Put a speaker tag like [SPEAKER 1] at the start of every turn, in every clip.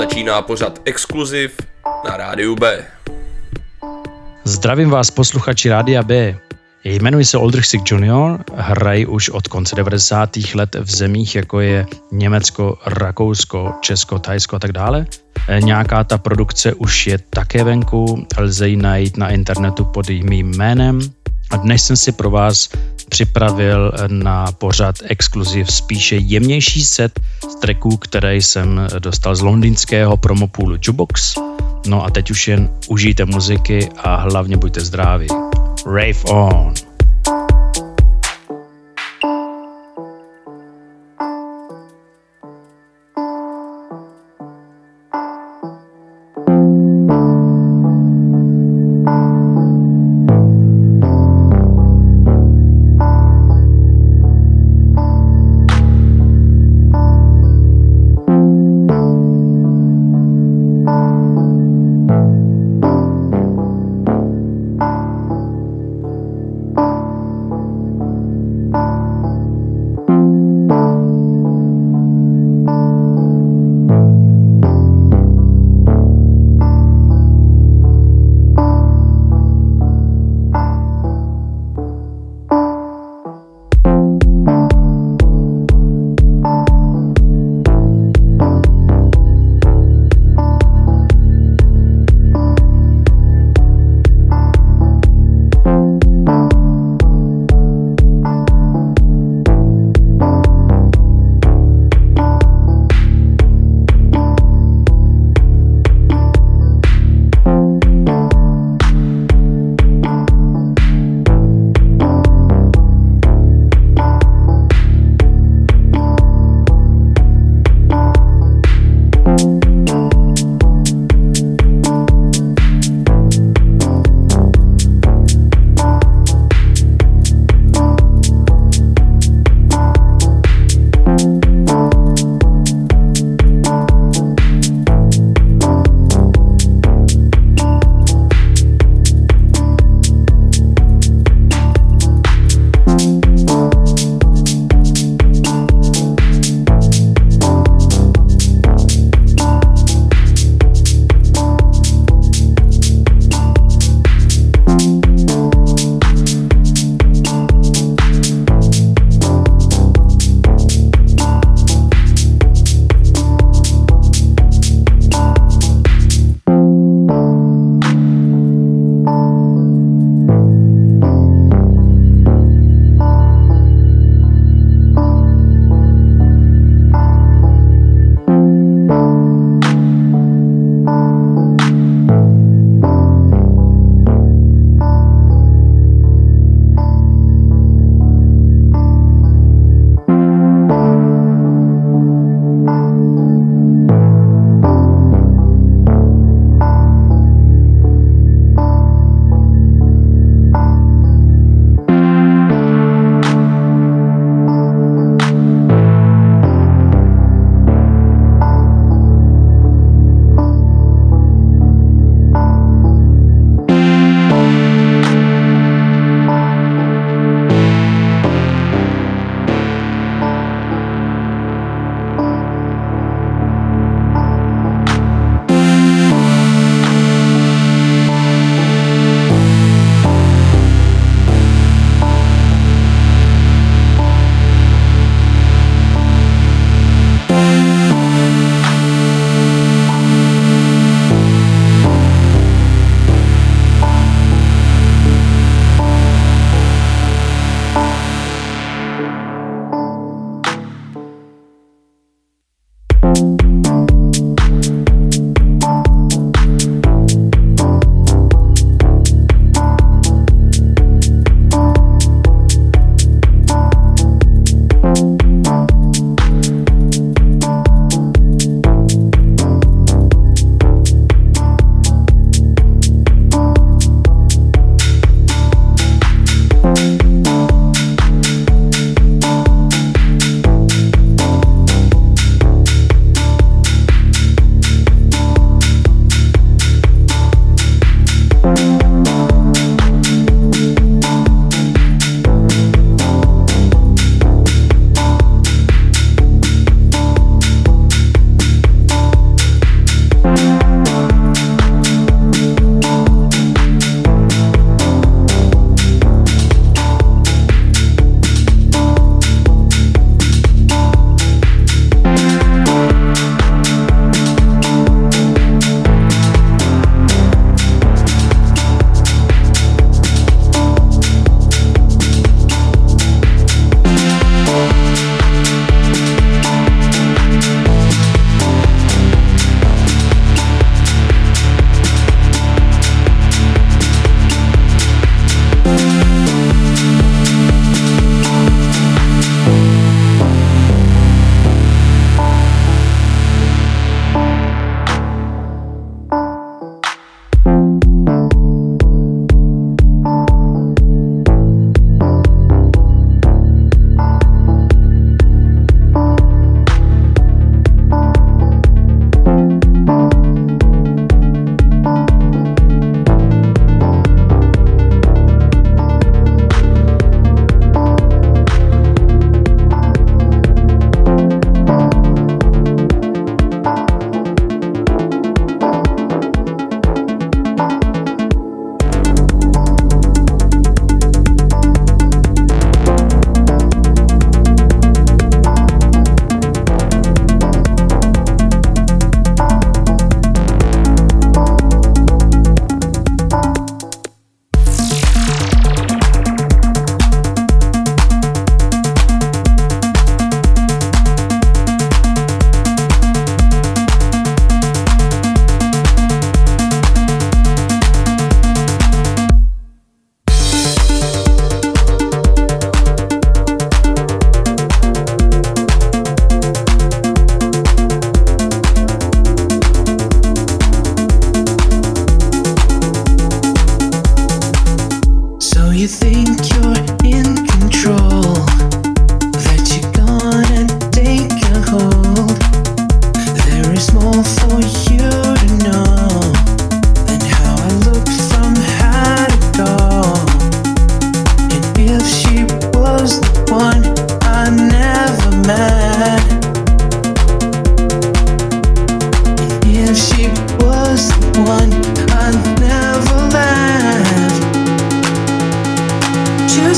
[SPEAKER 1] Začíná pořad Exkluziv na rádiu B.
[SPEAKER 2] Zdravím vás posluchači Rádia B. Jmenuji se Oldrich Sick Jr., hraji už od konce 90. let v zemích, jako je Německo, Rakousko, Česko, Thajsko a tak dále. E, nějaká ta produkce už je také venku, lze ji najít na internetu pod mým jménem. A dnes jsem si pro vás připravil na pořad exkluziv spíše jemnější set z tracků, které jsem dostal z londýnského promopůlu Jubox. No a teď už jen užijte muziky a hlavně buďte zdraví. Rave on!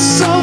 [SPEAKER 3] so